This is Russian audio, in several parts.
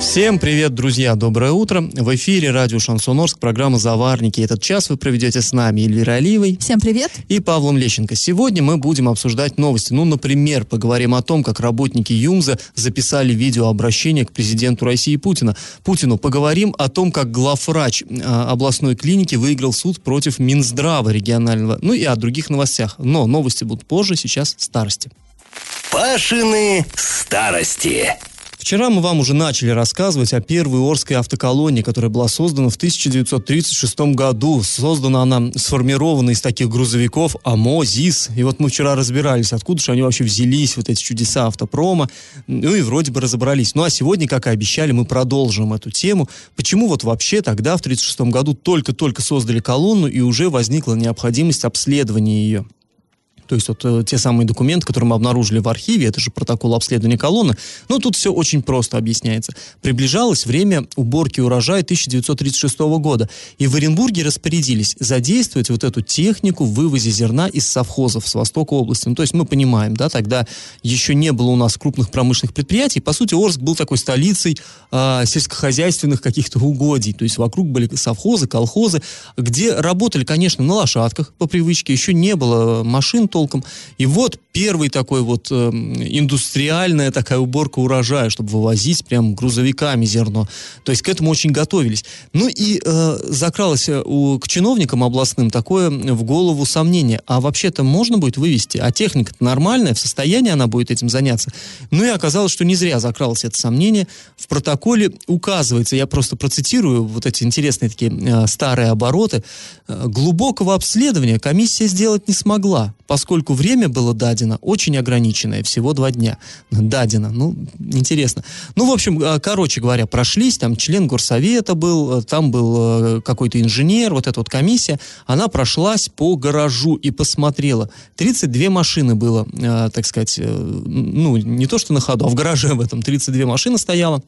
Всем привет, друзья, доброе утро. В эфире радио Шансон Орск, программа «Заварники». Этот час вы проведете с нами Эльвира Алиевой. Всем привет. И Павлом Лещенко. Сегодня мы будем обсуждать новости. Ну, например, поговорим о том, как работники ЮМЗа записали видеообращение к президенту России Путина. Путину. Поговорим о том, как главврач э, областной клиники выиграл суд против Минздрава регионального. Ну и о других новостях. Но новости будут позже, сейчас старости. Пашины старости. Вчера мы вам уже начали рассказывать о первой Орской автоколонии, которая была создана в 1936 году. Создана она, сформирована из таких грузовиков АМО, ЗИС. И вот мы вчера разбирались, откуда же они вообще взялись, вот эти чудеса автопрома. Ну и вроде бы разобрались. Ну а сегодня, как и обещали, мы продолжим эту тему. Почему вот вообще тогда, в 1936 году, только-только создали колонну и уже возникла необходимость обследования ее? То есть вот э, те самые документы, которые мы обнаружили в архиве, это же протокол обследования колонны, но тут все очень просто объясняется. Приближалось время уборки урожая 1936 года, и в Оренбурге распорядились задействовать вот эту технику в вывозе зерна из совхозов с востока области. Ну, то есть мы понимаем, да, тогда еще не было у нас крупных промышленных предприятий, по сути, Орск был такой столицей э, сельскохозяйственных каких-то угодий, то есть вокруг были совхозы, колхозы, где работали, конечно, на лошадках по привычке, еще не было машин толком. И вот первый такой вот э, индустриальная такая уборка урожая, чтобы вывозить прям грузовиками зерно. То есть к этому очень готовились. Ну и э, закралось э, у, к чиновникам областным такое в голову сомнение. А вообще-то можно будет вывести? А техника нормальная, в состоянии она будет этим заняться? Ну и оказалось, что не зря закралось это сомнение. В протоколе указывается, я просто процитирую вот эти интересные такие э, старые обороты, э, глубокого обследования комиссия сделать не смогла, поскольку время было дадено очень ограниченное, всего два дня. Дадено, ну, интересно. Ну, в общем, а, короче говоря, прошлись, там член горсовета был, э, там был э, какой-то инженер, вот эта вот комиссия, она прошлась по гаражу и посмотрела. 32 машины было, э, так сказать, ну, не то что на ходу, а в гараже в этом 32 машины стояло.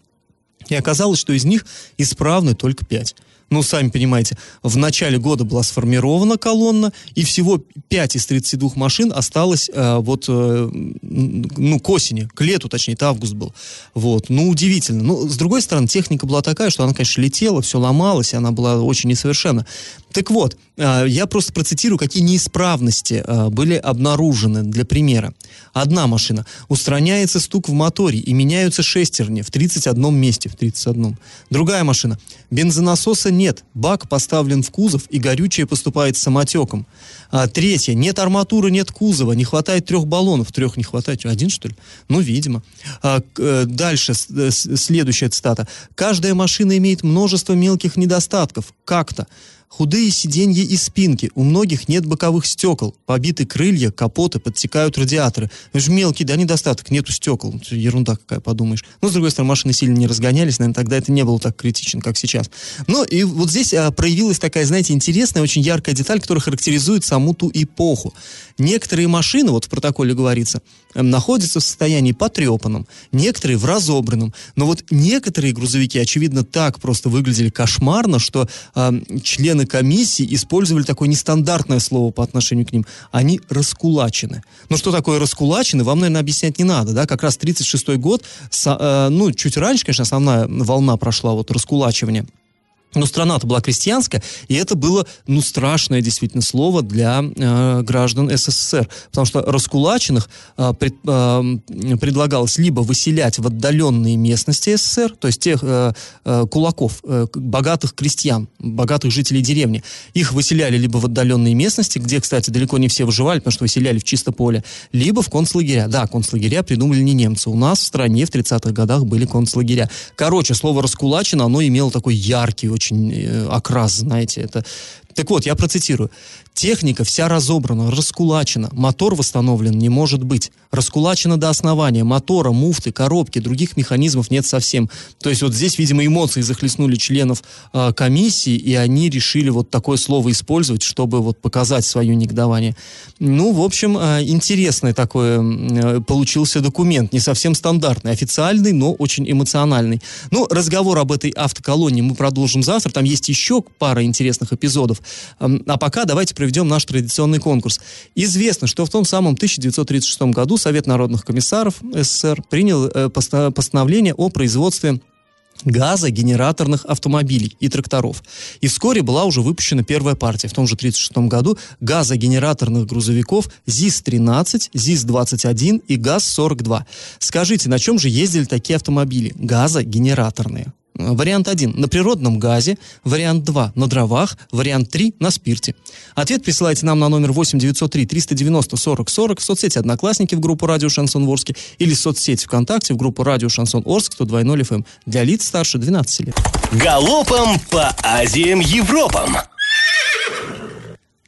И оказалось, что из них исправны только 5 ну, сами понимаете, в начале года была сформирована колонна, и всего 5 из 32 машин осталось э, вот, э, ну, к осени, к лету, точнее, это август был. Вот, ну, удивительно. Ну, с другой стороны, техника была такая, что она, конечно, летела, все ломалось, и она была очень несовершенна. Так вот, э, я просто процитирую, какие неисправности э, были обнаружены для примера. Одна машина. Устраняется стук в моторе и меняются шестерни в 31 месте, в 31. Другая машина. Бензонасоса нет, бак поставлен в кузов и горючее поступает самотеком. А, третье, нет арматуры, нет кузова, не хватает трех баллонов. Трех не хватает, один что ли? Ну, видимо. А, э, дальше, следующая цитата. Каждая машина имеет множество мелких недостатков. Как-то. Худые сиденья и спинки, у многих нет боковых стекол, побиты крылья, капоты, подтекают радиаторы. Это же мелкий, да, недостаток, нету стекол. Ерунда какая, подумаешь. Но, с другой стороны, машины сильно не разгонялись, наверное, тогда это не было так критично, как сейчас. Ну, и вот здесь а, проявилась такая, знаете, интересная, очень яркая деталь, которая характеризует саму ту эпоху. Некоторые машины, вот в протоколе говорится, находятся в состоянии потрепанном, некоторые в разобранном. Но вот некоторые грузовики, очевидно, так просто выглядели кошмарно, что э, члены комиссии использовали такое нестандартное слово по отношению к ним. Они раскулачены. Ну что такое раскулачены, вам, наверное, объяснять не надо. Да? Как раз 36 год, э, ну, чуть раньше, конечно, основная волна прошла вот раскулачивания. Но страна-то была крестьянская, и это было, ну, страшное действительно слово для э, граждан СССР. Потому что раскулаченных э, пред, э, предлагалось либо выселять в отдаленные местности СССР, то есть тех э, э, кулаков, э, богатых крестьян, богатых жителей деревни. Их выселяли либо в отдаленные местности, где, кстати, далеко не все выживали, потому что выселяли в чисто поле, либо в концлагеря. Да, концлагеря придумали не немцы. У нас в стране в 30-х годах были концлагеря. Короче, слово «раскулачено», оно имело такой яркий, очень э, окрас, знаете, это Так вот, я процитирую. Техника вся разобрана, раскулачена, мотор восстановлен не может быть. Раскулачена до основания, мотора, муфты, коробки, других механизмов нет совсем. То есть вот здесь, видимо, эмоции захлестнули членов э, комиссии, и они решили вот такое слово использовать, чтобы вот показать свое негодование. Ну, в общем, э, интересный такой э, получился документ, не совсем стандартный, официальный, но очень эмоциональный. Ну, разговор об этой автоколонии мы продолжим завтра, там есть еще пара интересных эпизодов. А пока давайте проведем наш традиционный конкурс. Известно, что в том самом 1936 году Совет народных комиссаров СССР принял э, постановление о производстве газогенераторных автомобилей и тракторов. И вскоре была уже выпущена первая партия в том же 1936 году газогенераторных грузовиков ЗИС-13, ЗИС-21 и ГАЗ-42. Скажите, на чем же ездили такие автомобили? Газогенераторные. Вариант 1 на природном газе, вариант 2 на дровах, вариант 3 на спирте. Ответ присылайте нам на номер 8 903 390 40 40 в соцсети Одноклассники в группу Радио Шансон Орск или в соцсети ВКонтакте в группу Радио Шансон Орск 102.0 FM для лиц старше 12 лет. Галопом по Азиям Европам!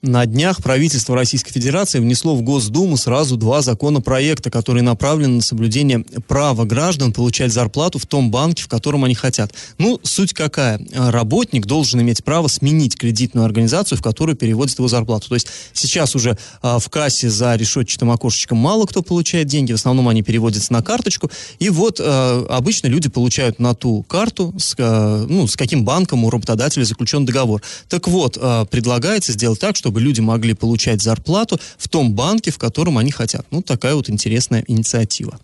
На днях правительство Российской Федерации внесло в Госдуму сразу два законопроекта, которые направлены на соблюдение права граждан получать зарплату в том банке, в котором они хотят. Ну, суть какая? Работник должен иметь право сменить кредитную организацию, в которую переводит его зарплату. То есть сейчас уже а, в кассе за решетчатым окошечком мало кто получает деньги, в основном они переводятся на карточку. И вот а, обычно люди получают на ту карту, с, а, ну, с каким банком у работодателя заключен договор. Так вот, а, предлагается сделать так, что чтобы люди могли получать зарплату в том банке, в котором они хотят. Ну, такая вот интересная инициатива.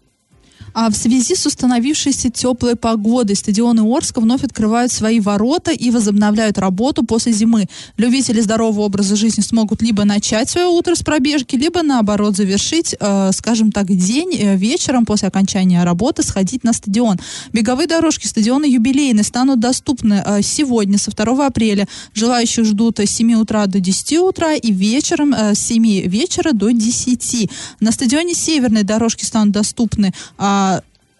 А в связи с установившейся теплой погодой стадионы Орска вновь открывают свои ворота и возобновляют работу после зимы. Любители здорового образа жизни смогут либо начать свое утро с пробежки, либо наоборот завершить, э, скажем так, день э, вечером после окончания работы сходить на стадион. Беговые дорожки стадиона юбилейные станут доступны э, сегодня, со 2 апреля. Желающих ждут с 7 утра до 10 утра и вечером э, с 7 вечера до 10. На стадионе северные дорожки станут доступны э,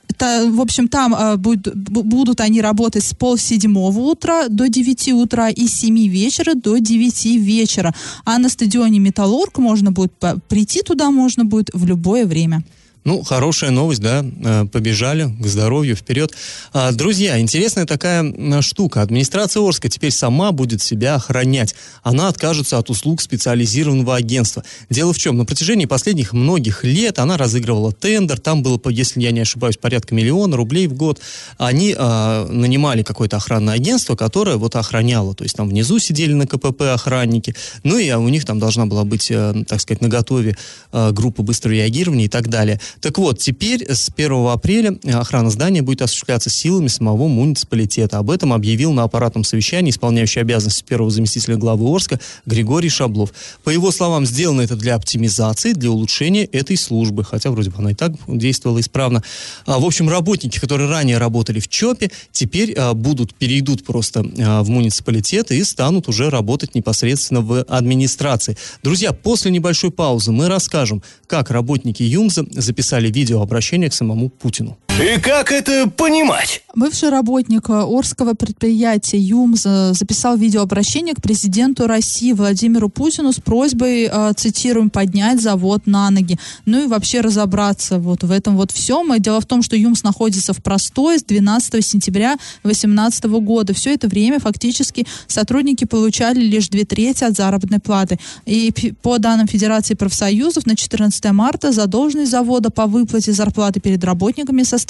это, в общем, там э, будут, будут они работать с полседьмого утра до 9 утра и с 7 вечера до 9 вечера. А на стадионе «Металлург» можно будет прийти туда, можно будет в любое время. Ну, хорошая новость, да, э, побежали к здоровью, вперед. А, друзья, интересная такая штука. Администрация Орска теперь сама будет себя охранять. Она откажется от услуг специализированного агентства. Дело в чем? На протяжении последних многих лет она разыгрывала тендер, там было, если я не ошибаюсь, порядка миллиона рублей в год. Они э, нанимали какое-то охранное агентство, которое вот охраняло. То есть там внизу сидели на КПП охранники, ну и а у них там должна была быть, э, так сказать, на готове э, группа быстрого реагирования и так далее. Так вот, теперь с 1 апреля охрана здания будет осуществляться силами самого муниципалитета. Об этом объявил на аппаратном совещании исполняющий обязанности первого заместителя главы Орска Григорий Шаблов. По его словам, сделано это для оптимизации, для улучшения этой службы, хотя вроде бы она и так действовала исправно. А, в общем, работники, которые ранее работали в ЧОПе, теперь а, будут, перейдут просто а, в муниципалитет и станут уже работать непосредственно в администрации. Друзья, после небольшой паузы мы расскажем, как работники ЮМЗа записали записали видеообращение к самому Путину. И как это понимать? Бывший работник Орского предприятия ЮМЗ записал видеообращение к президенту России Владимиру Путину с просьбой, э, цитируем, поднять завод на ноги. Ну и вообще разобраться вот в этом вот всем. И дело в том, что ЮМЗ находится в простой с 12 сентября 2018 года. Все это время фактически сотрудники получали лишь две трети от заработной платы. И по данным Федерации профсоюзов на 14 марта задолженность завода по выплате зарплаты перед работниками составила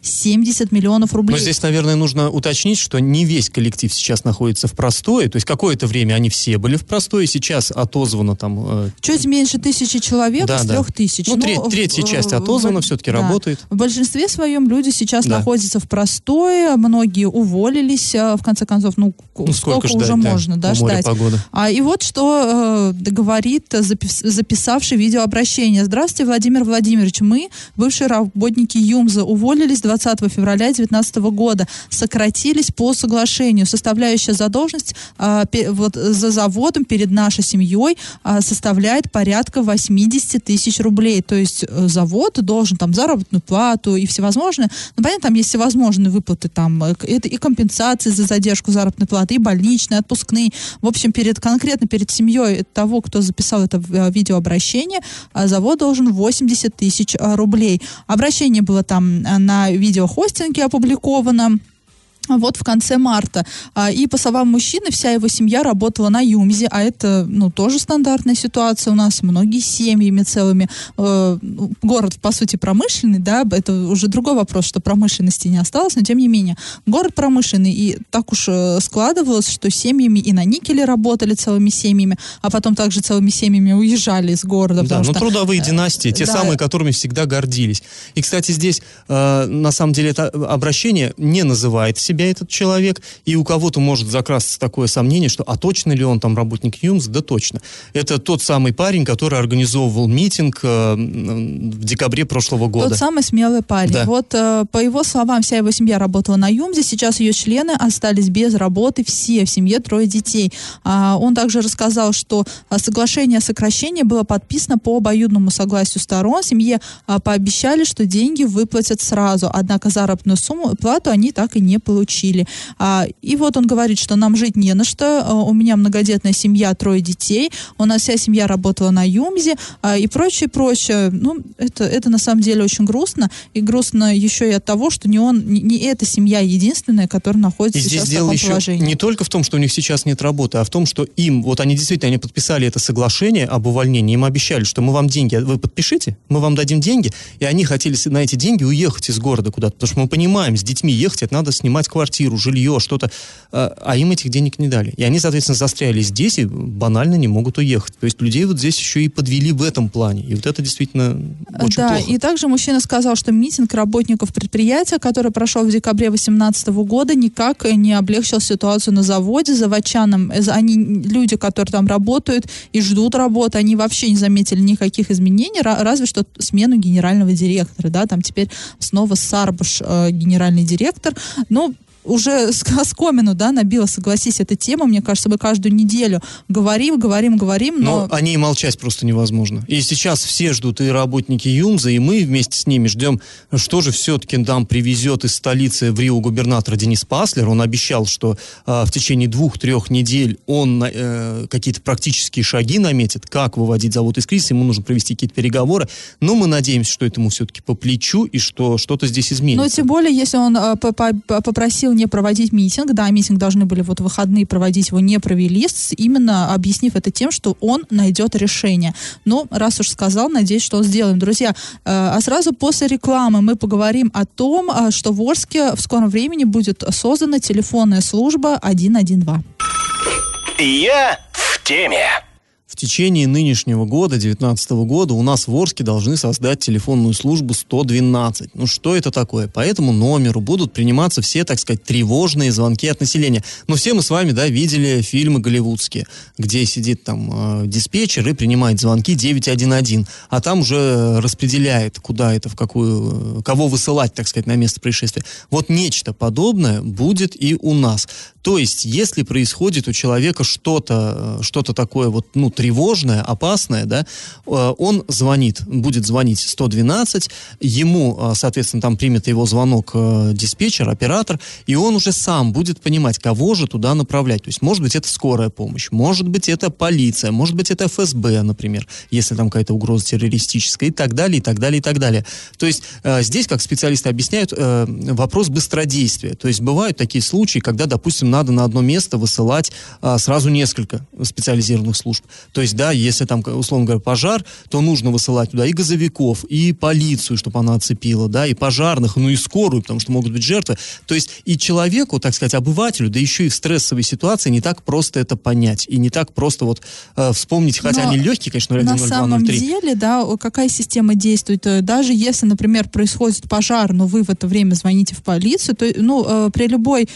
70 миллионов рублей. Но здесь, наверное, нужно уточнить, что не весь коллектив сейчас находится в простое. То есть какое-то время они все были в простое, сейчас отозвано там... Э... Чуть меньше тысячи человек да, из да. трех тысяч. Ну, треть, третья часть отозвана, в, все-таки да. работает. В большинстве своем люди сейчас да. находятся в простое, многие уволились, э, в конце концов, ну, ну сколько, сколько ждать, уже да, можно да, ждать. Погода. А, и вот что э, говорит запис, записавший видеообращение. Здравствуйте, Владимир Владимирович. Мы, бывшие работники ЮМЗа уволились 20 февраля 2019 года, сократились по соглашению. Составляющая задолженность а, пе- вот за заводом перед нашей семьей а, составляет порядка 80 тысяч рублей. То есть э, завод должен там заработную плату и всевозможные. Ну, понятно, там есть всевозможные выплаты, там э, это и компенсации за задержку заработной платы, и больничные, отпускные. В общем, перед конкретно перед семьей того, кто записал это э, видеообращение, а, завод должен 80 тысяч а, рублей. Обращение было там на видеохостинге опубликовано. Вот в конце марта. А, И по словам мужчины, вся его семья работала на ЮМЗе, а это, ну, тоже стандартная ситуация у нас. Многие семьями целыми. Э, ну, Город, по сути, промышленный, да, это уже другой вопрос, что промышленности не осталось, но тем не менее. Город промышленный, и так уж э, складывалось, что семьями и на никеле работали целыми семьями, а потом также целыми семьями уезжали из города. Да, ну что, трудовые э, династии, те да. самые, которыми всегда гордились. И, кстати, здесь э, на самом деле это обращение не называет себя этот человек, и у кого-то может закрасться такое сомнение, что а точно ли он там работник ЮМС? Да точно. Это тот самый парень, который организовывал митинг э, в декабре прошлого года. Тот самый смелый парень. Да. Вот э, по его словам, вся его семья работала на ЮМЗе, сейчас ее члены остались без работы, все в семье трое детей. А, он также рассказал, что а, соглашение о сокращении было подписано по обоюдному согласию сторон. Семье а, пообещали, что деньги выплатят сразу, однако заработную сумму, плату они так и не получили. А, и вот он говорит, что нам жить не на что, а, у меня многодетная семья, трое детей, у нас вся семья работала на ЮМЗе а, и прочее, прочее. Ну, это, это на самом деле очень грустно. И грустно еще и от того, что не он, не, не эта семья единственная, которая находится И сейчас здесь в таком еще положении. не только в том, что у них сейчас нет работы, а в том, что им, вот они действительно, они подписали это соглашение об увольнении, им обещали, что мы вам деньги, вы подпишите, мы вам дадим деньги, и они хотели на эти деньги уехать из города куда-то, потому что мы понимаем, с детьми ехать, это надо снимать квартиру, жилье, что-то, а а им этих денег не дали. И они, соответственно, застряли здесь и банально не могут уехать. То есть людей вот здесь еще и подвели в этом плане. И вот это действительно очень да, плохо. и также мужчина сказал, что митинг работников предприятия, который прошел в декабре 2018 года, никак не облегчил ситуацию на заводе. Заводчанам, э, они, люди, которые там работают и ждут работы, они вообще не заметили никаких изменений, ра- разве что смену генерального директора. Да, там теперь снова Сарбуш э, генеральный директор. Ну, уже оскомину, да, набила, согласись, эта тема, мне кажется, мы каждую неделю говорим, говорим, говорим, но... Но они и молчать просто невозможно. И сейчас все ждут, и работники ЮМЗа, и мы вместе с ними ждем, что же все-таки нам привезет из столицы в Рио губернатор Денис Паслер. Он обещал, что а, в течение двух-трех недель он э, какие-то практические шаги наметит, как выводить завод из кризиса, ему нужно провести какие-то переговоры. Но мы надеемся, что этому все-таки по плечу, и что что-то здесь изменится. Но тем более, если он э, по- попросил не проводить митинг, да, митинг должны были вот выходные проводить, его не провели, именно объяснив это тем, что он найдет решение. Но раз уж сказал, надеюсь, что сделаем. Друзья, э, а сразу после рекламы мы поговорим о том, э, что в Орске в скором времени будет создана телефонная служба 112. Я в теме. Течение нынешнего года, 2019 года, у нас в Орске должны создать телефонную службу 112. Ну что это такое? По этому номеру будут приниматься все, так сказать, тревожные звонки от населения. Но все мы с вами, да, видели фильмы голливудские, где сидит там э, диспетчер и принимает звонки 911, а там уже распределяет, куда это, в какую, э, кого высылать, так сказать, на место происшествия. Вот нечто подобное будет и у нас. То есть, если происходит у человека что-то, э, что-то такое вот, ну, тревожное, опасное, да, э, он звонит, будет звонить 112, ему, э, соответственно, там примет его звонок диспетчер, оператор, и он уже сам будет понимать, кого же туда направлять. То есть, может быть, это скорая помощь, может быть, это полиция, может быть, это ФСБ, например, если там какая-то угроза террористическая, и так далее, и так далее, и так далее. То есть, здесь, как специалисты объясняют, вопрос быстродействия. То есть, бывают такие случаи, когда, допустим, надо на одно место высылать а, сразу несколько специализированных служб. То есть, да, если там, условно говоря, пожар, то нужно высылать туда и газовиков, и полицию, чтобы она оцепила, да, и пожарных, ну и скорую, потому что могут быть жертвы. То есть и человеку, так сказать, обывателю, да еще и в стрессовой ситуации не так просто это понять. И не так просто вот э, вспомнить, хотя Но они легкие, конечно, На 010203. самом деле, да, какая система действует? Э, Даже если, например, происходит пожар, но вы в это время звоните в полицию, то, ну, э, при любой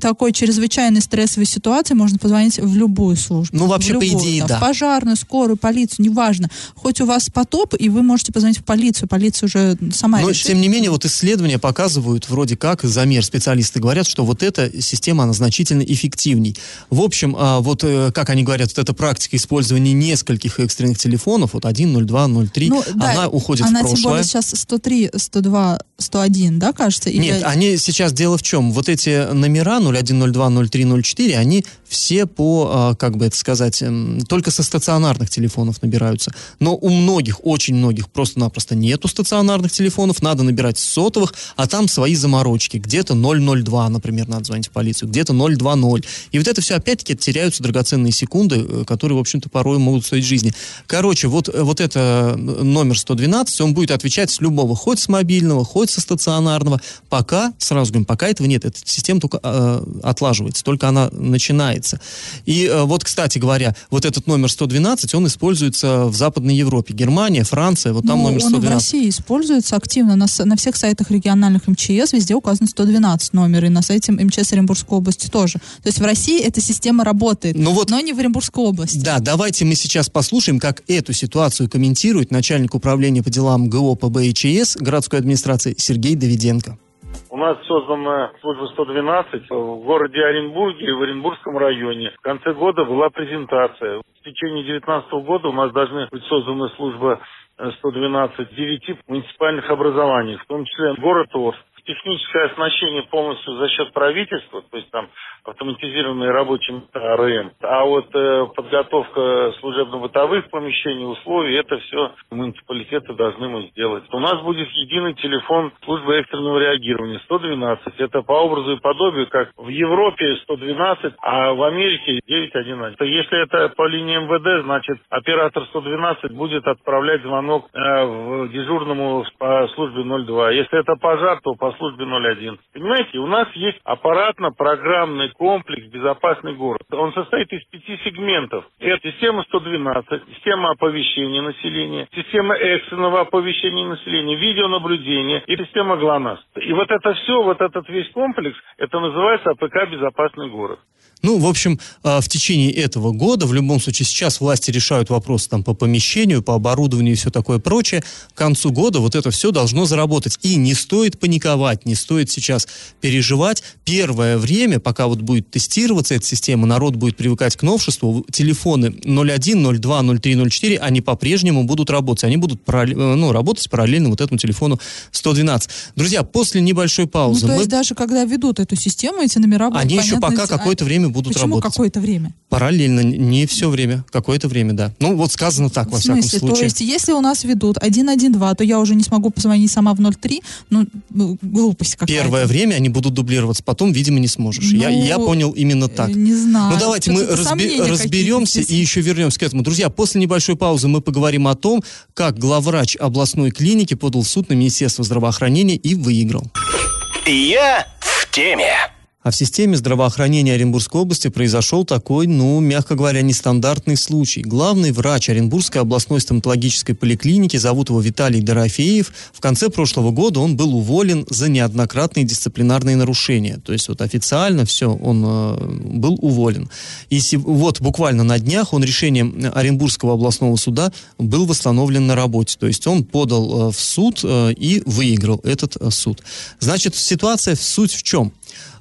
такой чрезвычайной чрезвычайной стрессовой ситуации можно позвонить в любую службу. Ну, вообще, в по любую, идее, там, да. В пожарную, скорую, полицию, неважно. Хоть у вас потоп, и вы можете позвонить в полицию. Полиция уже сама Но, решит. тем не менее, вот исследования показывают, вроде как, замер специалисты говорят, что вот эта система, она значительно эффективней. В общем, а, вот э, как они говорят, вот эта практика использования нескольких экстренных телефонов, вот 1, 02, 03, Ну, да, она уходит она в прошлое. тем более сейчас 103, 102, 101, да, кажется? Или- Нет, они сейчас дело в чем? Вот эти номера 01, 02, 03, 04, они все по, а, как бы это сказать, м, только со стационарных телефонов набираются. Но у многих, очень многих просто-напросто нету стационарных телефонов, надо набирать сотовых, а там свои заморочки. Где-то 002, например, надо звонить в полицию, где-то 020. И вот это все, опять-таки, теряются драгоценные секунды, э, которые, в общем-то, порой могут стоить жизни. Короче, вот, э, вот это э, номер 112, он будет отвечать с любого, хоть с мобильного, хоть со стационарного. Пока, сразу говорим, пока этого нет, эта система только э, отлаживается, только она начинается. И э, вот, кстати говоря, вот этот номер 112, он используется в Западной Европе. Германия, Франция, вот там Ну, номер он и в 112. России используется активно. На, на всех сайтах региональных МЧС везде указан 112 номер, и на сайте МЧС Оренбургской области тоже. То есть в России эта система работает, Ну вот- но не в Оренбургской области. Да, давайте мы сейчас послушаем, как эту ситуацию комментирует начальник управления по делам ГО по БИЧС городской администрации Сергей Давиденко. У нас создана служба 112 в городе Оренбурге и в Оренбургском районе. В конце года была презентация. В течение 2019 года у нас должны быть создана служба э, 112 в 9 муниципальных образованиях, в том числе город Орск. Техническое оснащение полностью за счет правительства, то есть там автоматизированные рабочие места АРМ. А вот э, подготовка служебно-бытовых помещений, условий, это все муниципалитеты должны мы сделать. У нас будет единый телефон службы экстренного реагирования 112. Это по образу и подобию, как в Европе 112, а в Америке 911. Если это по линии МВД, значит оператор 112 будет отправлять звонок э, в дежурному по службе 02. Если это пожар, то по службе 01. Понимаете, у нас есть аппаратно-программный комплекс «Безопасный город». Он состоит из пяти сегментов. Это система 112, система оповещения населения, система экстренного оповещения населения, видеонаблюдение и система ГЛОНАСС. И вот это все, вот этот весь комплекс, это называется АПК «Безопасный город». Ну, в общем, а, в течение этого года, в любом случае, сейчас власти решают вопросы там по помещению, по оборудованию и все такое прочее. К концу года вот это все должно заработать. И не стоит паниковать, не стоит сейчас переживать. Первое время, пока вот будет тестироваться эта система, народ будет привыкать к новшеству, телефоны 01, 02, 03, 04, они по-прежнему будут работать. Они будут э, ну, работать параллельно вот этому телефону 112. Друзья, после небольшой Ну, паузы то мы... есть даже когда ведут эту систему, эти номера будут Они еще пока какое-то время будут Почему работать. какое-то время? Параллельно, не все время, какое-то время, да. Ну, вот сказано так, во всяком случае. То есть, если у нас ведут 112, то я уже не смогу позвонить сама в 03, ну, ну, глупость какая-то. Первое время они будут дублироваться, потом, видимо, не сможешь. я, Ну, я понял именно так. Не знаю. Ну давайте мы какие-то разберемся и еще вернемся к этому. Друзья, после небольшой паузы мы поговорим о том, как главврач областной клиники подал в суд на Министерство здравоохранения и выиграл. Я в теме. А в системе здравоохранения Оренбургской области произошел такой, ну, мягко говоря, нестандартный случай. Главный врач Оренбургской областной стоматологической поликлиники, зовут его Виталий Дорофеев, в конце прошлого года он был уволен за неоднократные дисциплинарные нарушения. То есть вот официально все, он э, был уволен. И вот буквально на днях он решением Оренбургского областного суда был восстановлен на работе. То есть он подал э, в суд э, и выиграл этот э, суд. Значит, ситуация, суть в чем?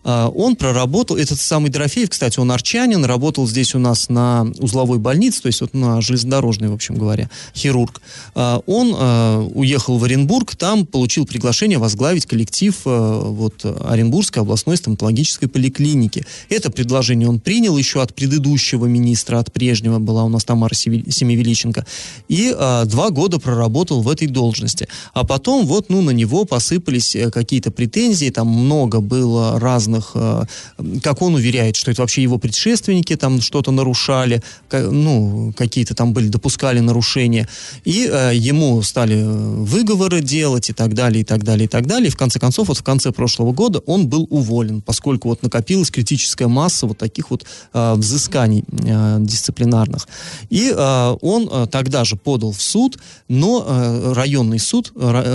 А, Он проработал, этот самый Дорофеев, кстати, он арчанин, работал здесь у нас на узловой больнице, то есть вот на железнодорожной, в общем говоря, хирург. А, Он а, уехал в Оренбург, там получил приглашение возглавить коллектив вот, Оренбургской областной стоматологической поликлиники. Это предложение он принял еще от предыдущего министра, от прежнего, была у нас Тамара Семивеличенко, и два года проработал в этой должности. А потом вот, ну, на него посыпались э, какие-то претензии, там много было разных, э, как он уверяет, что это вообще его предшественники там что-то нарушали, ну, какие-то там были, допускали нарушения, и э, ему стали э, выговоры делать и так далее, и так далее, и так далее, и в конце концов, вот в конце прошлого года он был уволен, поскольку вот накопилась критическая масса вот таких вот взысканий дисциплинарных. И он тогда же подал в суд, но районный суд,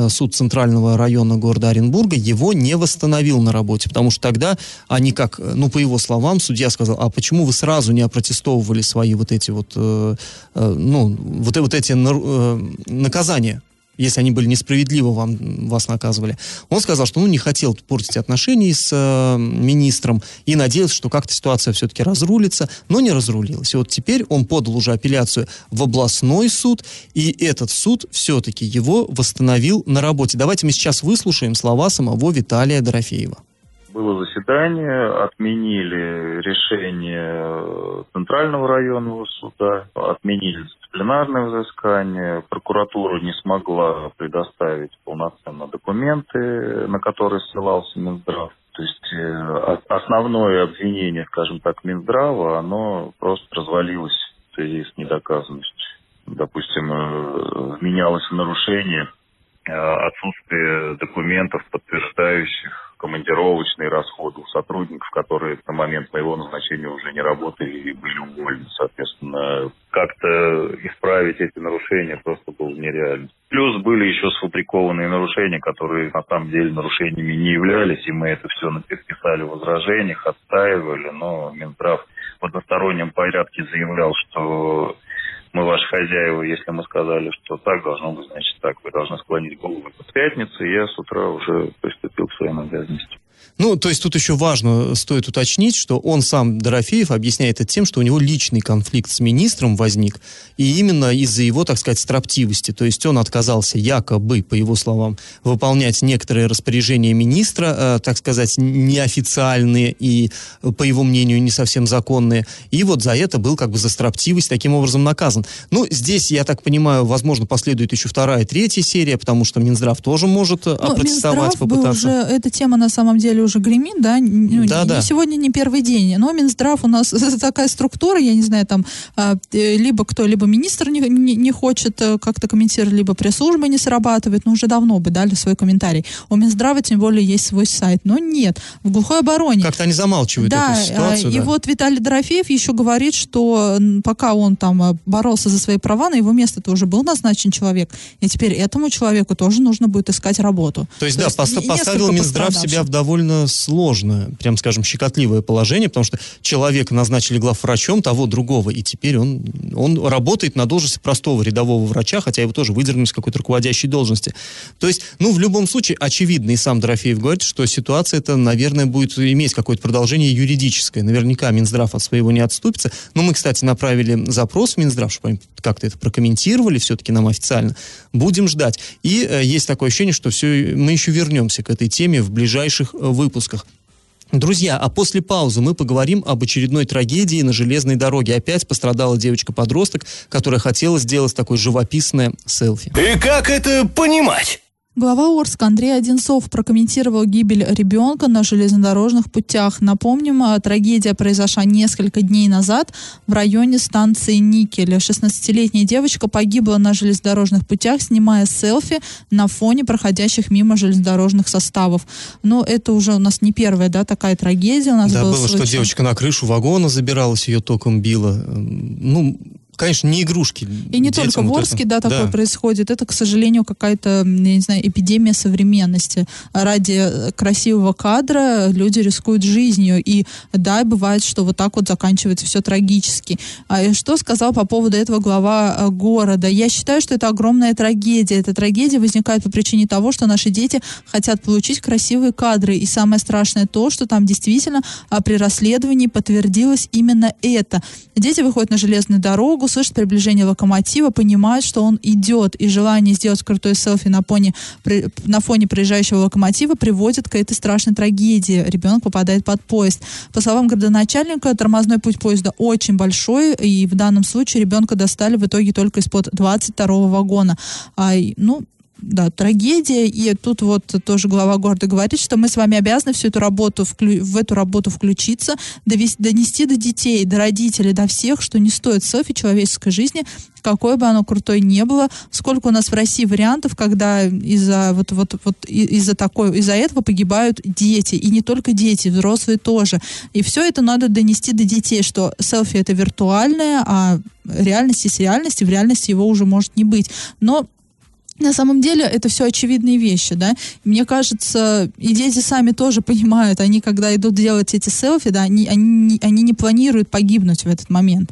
суд Центрального района города Оренбурга его не восстановил на работе, потому что тогда они как, ну, по его словам, судья сказал, а почему вы сразу не опротестовывали свои вот эти вот, э, э, ну, вот, вот эти э, наказания? если они были несправедливо вам, вас наказывали. Он сказал, что ну, не хотел портить отношения с э, министром и надеялся, что как-то ситуация все-таки разрулится, но не разрулилась. И вот теперь он подал уже апелляцию в областной суд, и этот суд все-таки его восстановил на работе. Давайте мы сейчас выслушаем слова самого Виталия Дорофеева. Было заседание, отменили решение Центрального районного суда, отменили дисциплинарное взыскание. Прокуратура не смогла предоставить полноценно документы, на которые ссылался Минздрав. То есть э, основное обвинение, скажем так, Минздрава, оно просто развалилось в связи с недоказанностью. Допустим, э, менялось нарушение отсутствие документов, подтверждающих командировочные расходы у сотрудников, которые на момент моего назначения уже не работали и были уволены. Соответственно, как-то исправить эти нарушения просто было нереально. Плюс были еще сфабрикованные нарушения, которые на самом деле нарушениями не являлись, и мы это все написали в возражениях, отстаивали, но Минздрав в одностороннем порядке заявлял, что мы ваши хозяева, если мы сказали, что так должно быть, значит так. Вы должны склонить голову. В пятницу я с утра уже приступил к своим обязанностям. Ну, то есть тут еще важно, стоит уточнить, что он сам, Дорофеев, объясняет это тем, что у него личный конфликт с министром возник, и именно из-за его, так сказать, строптивости. То есть он отказался якобы, по его словам, выполнять некоторые распоряжения министра, э, так сказать, неофициальные и, по его мнению, не совсем законные. И вот за это был как бы за строптивость таким образом наказан. Ну, здесь, я так понимаю, возможно, последует еще вторая, третья серия, потому что Минздрав тоже может э, ну, опротестовать, Минздрав попытаться. Был уже, эта тема на самом деле уже гремит, да, ну, да, не, да. сегодня не первый день, но Минздрав у нас такая структура, я не знаю, там а, э, либо кто, либо министр не, не, не хочет э, как-то комментировать, либо пресс-служба не срабатывает, но уже давно бы дали свой комментарий. У Минздрава тем более есть свой сайт, но нет, в глухой обороне. Как-то они замалчивают да, эту ситуацию. И да. вот Виталий Дорофеев еще говорит, что пока он там э, боролся за свои права, на его место-то уже был назначен человек, и теперь этому человеку тоже нужно будет искать работу. То есть, То да, есть поставил Минздрав себя в довольно сложное, прям скажем, щекотливое положение, потому что человека назначили главврачом того другого, и теперь он, он работает на должности простого рядового врача, хотя его тоже выдернули с какой-то руководящей должности. То есть, ну, в любом случае, очевидно, и сам Дорофеев говорит, что ситуация это, наверное, будет иметь какое-то продолжение юридическое. Наверняка Минздрав от своего не отступится. Но мы, кстати, направили запрос в Минздрав, чтобы они как-то это прокомментировали все-таки нам официально. Будем ждать. И э, есть такое ощущение, что все, мы еще вернемся к этой теме в ближайших э, выпусках. Друзья, а после паузы мы поговорим об очередной трагедии на железной дороге. Опять пострадала девочка-подросток, которая хотела сделать такое живописное селфи. И как это понимать? Глава Орска Андрей Одинцов прокомментировал гибель ребенка на железнодорожных путях. Напомним, а, трагедия произошла несколько дней назад в районе станции Никель. 16-летняя девочка погибла на железнодорожных путях, снимая селфи на фоне проходящих мимо железнодорожных составов. Но это уже у нас не первая да, такая трагедия. У нас да, было, было случай... что девочка на крышу вагона забиралась, ее током била. Ну, конечно, не игрушки. И не только в Орске, вот да, такое да. происходит. Это, к сожалению, какая-то, я не знаю, эпидемия современности. Ради красивого кадра люди рискуют жизнью. И да, бывает, что вот так вот заканчивается все трагически. А что сказал по поводу этого глава э, города? Я считаю, что это огромная трагедия. Эта трагедия возникает по причине того, что наши дети хотят получить красивые кадры. И самое страшное то, что там действительно а при расследовании подтвердилось именно это. Дети выходят на железную дорогу, услышат приближение локомотива, понимают, что он идет, и желание сделать крутой селфи на фоне, на фоне проезжающего локомотива приводит к этой страшной трагедии. Ребенок попадает под поезд. По словам градоначальника, тормозной путь поезда очень большой, и в данном случае ребенка достали в итоге только из-под 22 вагона. А, ну, да, трагедия. И тут вот тоже глава города говорит, что мы с вами обязаны всю эту работу, в эту работу включиться, довести, донести до детей, до родителей, до всех, что не стоит селфи человеческой жизни, какое бы оно крутой не было. Сколько у нас в России вариантов, когда из-за вот, вот, вот из-за такой, из-за этого погибают дети. И не только дети, взрослые тоже. И все это надо донести до детей, что селфи это виртуальное, а реальность есть реальность, и в реальности его уже может не быть. Но на самом деле это все очевидные вещи, да. Мне кажется, и дети сами тоже понимают, они когда идут делать эти селфи, да, они, они, они не планируют погибнуть в этот момент.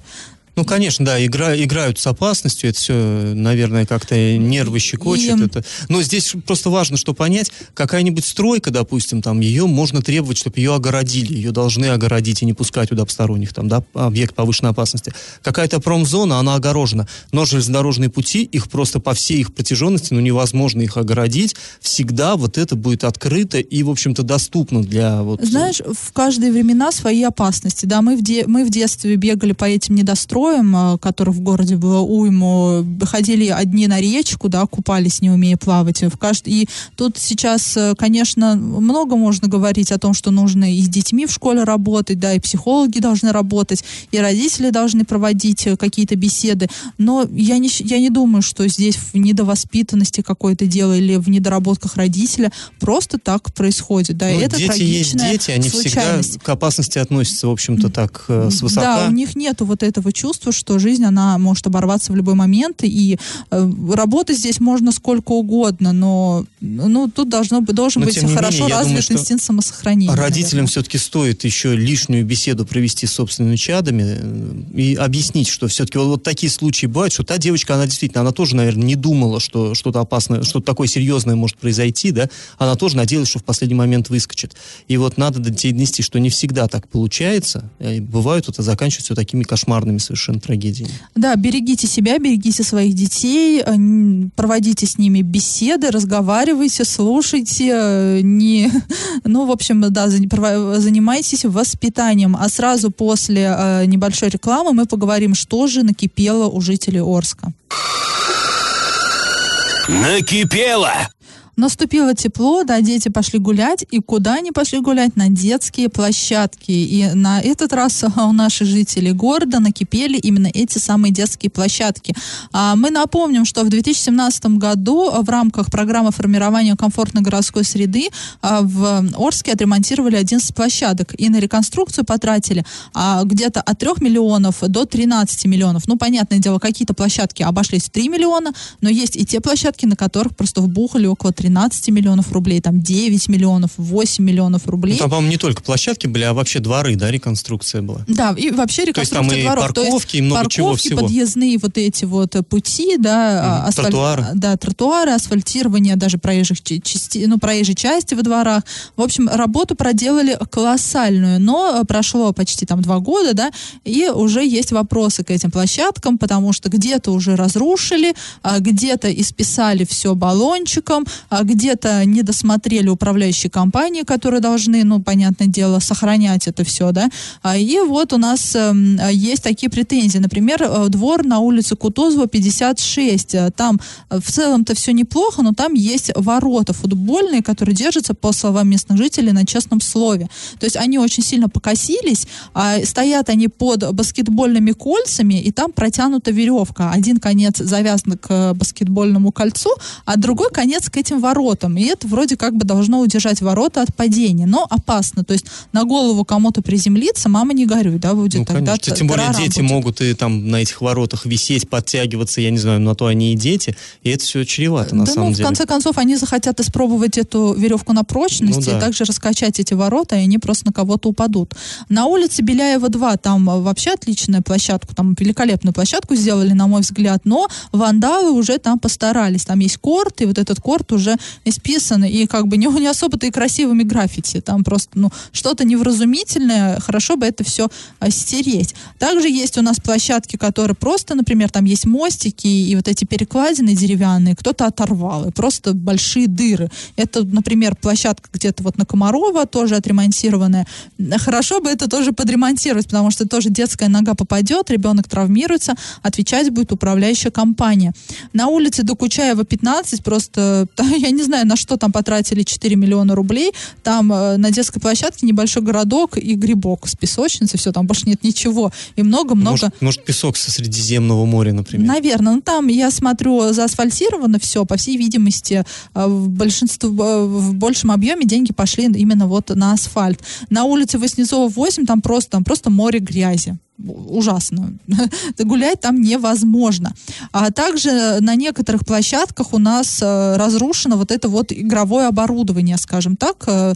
Ну, конечно, да, игра, играют с опасностью, это все, наверное, как-то нервы щекочет. И... Это. Но здесь просто важно, что понять, какая-нибудь стройка, допустим, там, ее можно требовать, чтобы ее огородили, ее должны огородить и не пускать туда посторонних, там, да, объект повышенной опасности. Какая-то промзона, она огорожена, но железнодорожные пути, их просто по всей их протяженности, ну, невозможно их огородить, всегда вот это будет открыто и, в общем-то, доступно для вот... Знаешь, в каждые времена свои опасности, да, мы в, де... мы в детстве бегали по этим недостроям, героям, э, которых в городе было уйму, ходили одни на речку, да, купались, не умея плавать. В кажд... И тут сейчас, э, конечно, много можно говорить о том, что нужно и с детьми в школе работать, да, и психологи должны работать, и родители должны проводить э, какие-то беседы. Но я не, я не думаю, что здесь в недовоспитанности какое-то дело или в недоработках родителя просто так происходит. Да, ну, это дети есть дети, они всегда к опасности относятся, в общем-то, так э, свысока. Да, у них нету вот этого чувства, чувство, что жизнь, она может оборваться в любой момент, и э, работать здесь можно сколько угодно, но ну, тут должно, должен но, быть хорошо менее, развит думаю, инстинкт самосохранения. Родителям наверное. все-таки стоит еще лишнюю беседу провести с собственными чадами э, и объяснить, что все-таки вот, вот такие случаи бывают, что та девочка, она действительно, она тоже, наверное, не думала, что что-то опасное, что-то такое серьезное может произойти, да, она тоже надеялась, что в последний момент выскочит. И вот надо донести, что не всегда так получается, и бывают это заканчивается такими кошмарными совершенно совершенно трагедии. Да, берегите себя, берегите своих детей, э, проводите с ними беседы, разговаривайте, слушайте, э, не, ну, в общем, да, занимайтесь воспитанием. А сразу после э, небольшой рекламы мы поговорим, что же накипело у жителей Орска. Накипело! Наступило тепло, да, дети пошли гулять, и куда они пошли гулять? На детские площадки. И на этот раз у наших жителей города накипели именно эти самые детские площадки. А мы напомним, что в 2017 году в рамках программы формирования комфортной городской среды а, в Орске отремонтировали 11 площадок и на реконструкцию потратили а, где-то от 3 миллионов до 13 миллионов. Ну, понятное дело, какие-то площадки обошлись в 3 миллиона, но есть и те площадки, на которых просто вбухали около 13 13 миллионов рублей, там 9 миллионов, 8 миллионов рублей. Ну, там, по-моему, не только площадки были, а вообще дворы, да, реконструкция была. Да, и вообще реконструкция То есть там дворов. и парковки, есть и много парковки, чего всего. подъездные вот эти вот пути, да, mm, асфаль... тротуары. Да, тротуары, асфальтирование даже проезжих части, ну, проезжей части во дворах. В общем, работу проделали колоссальную, но прошло почти там два года, да, и уже есть вопросы к этим площадкам, потому что где-то уже разрушили, а где-то исписали все баллончиком, а где-то не досмотрели управляющие компании, которые должны, ну, понятное дело, сохранять это все, да. А, и вот у нас эм, есть такие претензии. Например, э, двор на улице Кутузова 56. Э, там э, в целом-то все неплохо, но там есть ворота футбольные, которые держатся, по словам местных жителей, на честном слове. То есть они очень сильно покосились, а стоят они под баскетбольными кольцами, и там протянута веревка. Один конец завязан к баскетбольному кольцу, а другой конец к этим воротам. И это вроде как бы должно удержать ворота от падения. Но опасно. То есть на голову кому-то приземлиться, мама не горюй, да, будет ну, тогда конечно. Тем более дети будет. могут и там на этих воротах висеть, подтягиваться, я не знаю, на то они и дети. И это все чревато, на да, самом ну, деле. в конце концов, они захотят испробовать эту веревку на прочность ну, да. и также раскачать эти ворота, и они просто на кого-то упадут. На улице Беляева 2 там вообще отличная площадка, там великолепную площадку сделали, на мой взгляд, но вандалы уже там постарались. Там есть корт, и вот этот корт уже исписаны, и как бы не, не особо-то и красивыми граффити, там просто, ну, что-то невразумительное, хорошо бы это все а, стереть. Также есть у нас площадки, которые просто, например, там есть мостики и вот эти перекладины деревянные, кто-то оторвал, и просто большие дыры. Это, например, площадка где-то вот на Комарова, тоже отремонтированная. Хорошо бы это тоже подремонтировать, потому что тоже детская нога попадет, ребенок травмируется, отвечать будет управляющая компания. На улице Докучаева 15 просто, я не знаю, на что там потратили 4 миллиона рублей. Там э, на детской площадке небольшой городок и грибок с песочницей, все, там больше нет ничего. И много-много... Может, может, песок со Средиземного моря, например? Наверное. Ну, там, я смотрю, заасфальтировано все, по всей видимости, э, в большинстве, э, в большем объеме деньги пошли именно вот на асфальт. На улице Воснецова 8 там просто, там просто море грязи. Ужасно. Гулять там невозможно. А также на некоторых площадках у нас э, разрушено вот это вот игровое оборудование, скажем так. Э,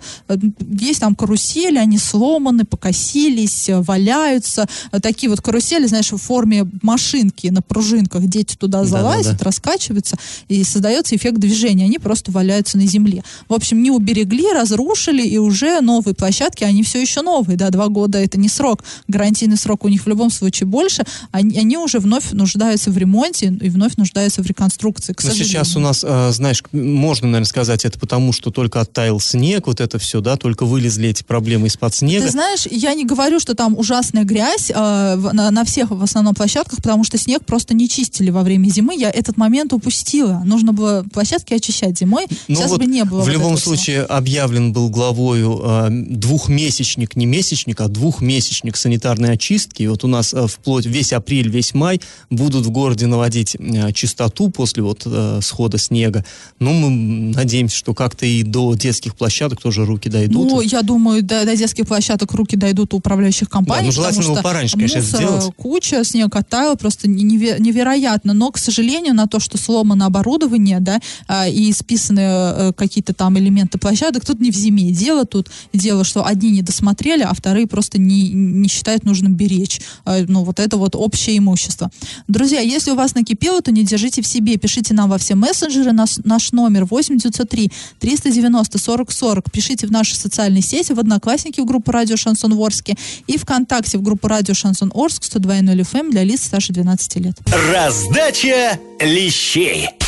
есть там карусели, они сломаны, покосились, э, валяются. Такие вот карусели, знаешь, в форме машинки на пружинках. Дети туда залазят, да, да, да. раскачиваются, и создается эффект движения. Они просто валяются на земле. В общем, не уберегли, разрушили, и уже новые площадки, они все еще новые, да, два года это не срок. Гарантийный срок у них в любом случае больше. Они, они уже вновь нуждаются в ремонте и вновь нуждаются в реконструкции, к Но сейчас у нас, э, знаешь, можно, наверное, сказать это потому, что только оттаял снег, вот это все, да, только вылезли эти проблемы из-под снега. Ты знаешь, я не говорю, что там ужасная грязь э, на, на всех в основном площадках, потому что снег просто не чистили во время зимы. Я этот момент упустила. Нужно было площадки очищать зимой. Ну сейчас вот бы не было. В вот любом случае всего. объявлен был главою э, двухмесячник, не месячник, а двухмесячник санитарной очистки. И вот у нас э, вплоть весь апрель, весь май будут в городе наводить э, чистоту после вот э, схода снега. Ну, мы надеемся, что как-то и до детских площадок тоже руки дойдут. Ну, я думаю, до, до детских площадок руки дойдут у управляющих компаний. Да, ну, желательно его пораньше, конечно, мусора, сделать. куча, снег оттаял, просто невероятно. Но, к сожалению, на то, что сломано оборудование, да, а, и списаны какие-то там элементы площадок, тут не в зиме дело, тут дело, что одни не досмотрели, а вторые просто не, не считают нужным беречь. А, ну, вот это вот общее имущество. Друзья, если у вас накипело, то не держите в себе. Пишите нам во все мессенджеры. Наш, наш номер 8903 390 40 40. Пишите в наши социальные сети, в Одноклассники в группу Радио Шансон Орске и ВКонтакте в группу Радио Шансон Орск 102.0 FM эм для лиц старше 12 лет. Раздача лещей.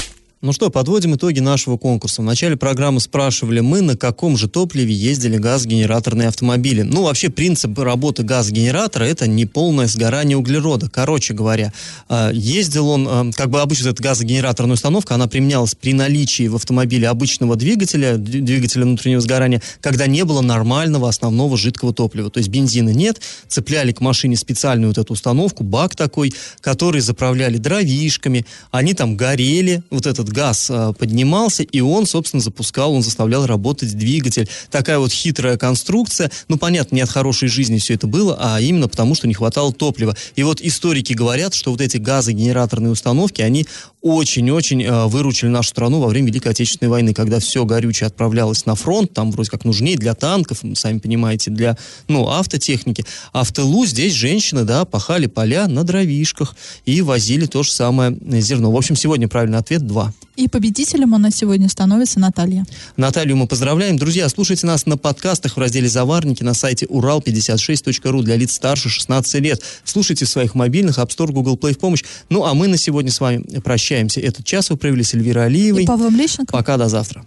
Ну что, подводим итоги нашего конкурса. В начале программы спрашивали мы, на каком же топливе ездили газогенераторные автомобили. Ну, вообще, принцип работы газогенератора – это не полное сгорание углерода. Короче говоря, а, ездил он, а, как бы обычно эта газогенераторная установка, она применялась при наличии в автомобиле обычного двигателя, двигателя внутреннего сгорания, когда не было нормального основного жидкого топлива. То есть бензина нет, цепляли к машине специальную вот эту установку, бак такой, который заправляли дровишками, они там горели, вот этот газ э, поднимался, и он, собственно, запускал, он заставлял работать двигатель. Такая вот хитрая конструкция. Ну, понятно, не от хорошей жизни все это было, а именно потому, что не хватало топлива. И вот историки говорят, что вот эти газогенераторные установки, они очень-очень э, выручили нашу страну во время Великой Отечественной войны, когда все горючее отправлялось на фронт, там вроде как нужнее для танков, сами понимаете, для, ну, автотехники. А в тылу здесь женщины, да, пахали поля на дровишках и возили то же самое зерно. В общем, сегодня правильный ответ 2. И победителем у нас сегодня становится Наталья. Наталью мы поздравляем. Друзья, слушайте нас на подкастах в разделе «Заварники» на сайте урал56.ру для лиц старше 16 лет. Слушайте в своих мобильных, App Store, Google Play в помощь. Ну, а мы на сегодня с вами прощаемся. Этот час вы провели с Эльвирой Алиевой. И Павлом Лещенко. Пока, до завтра.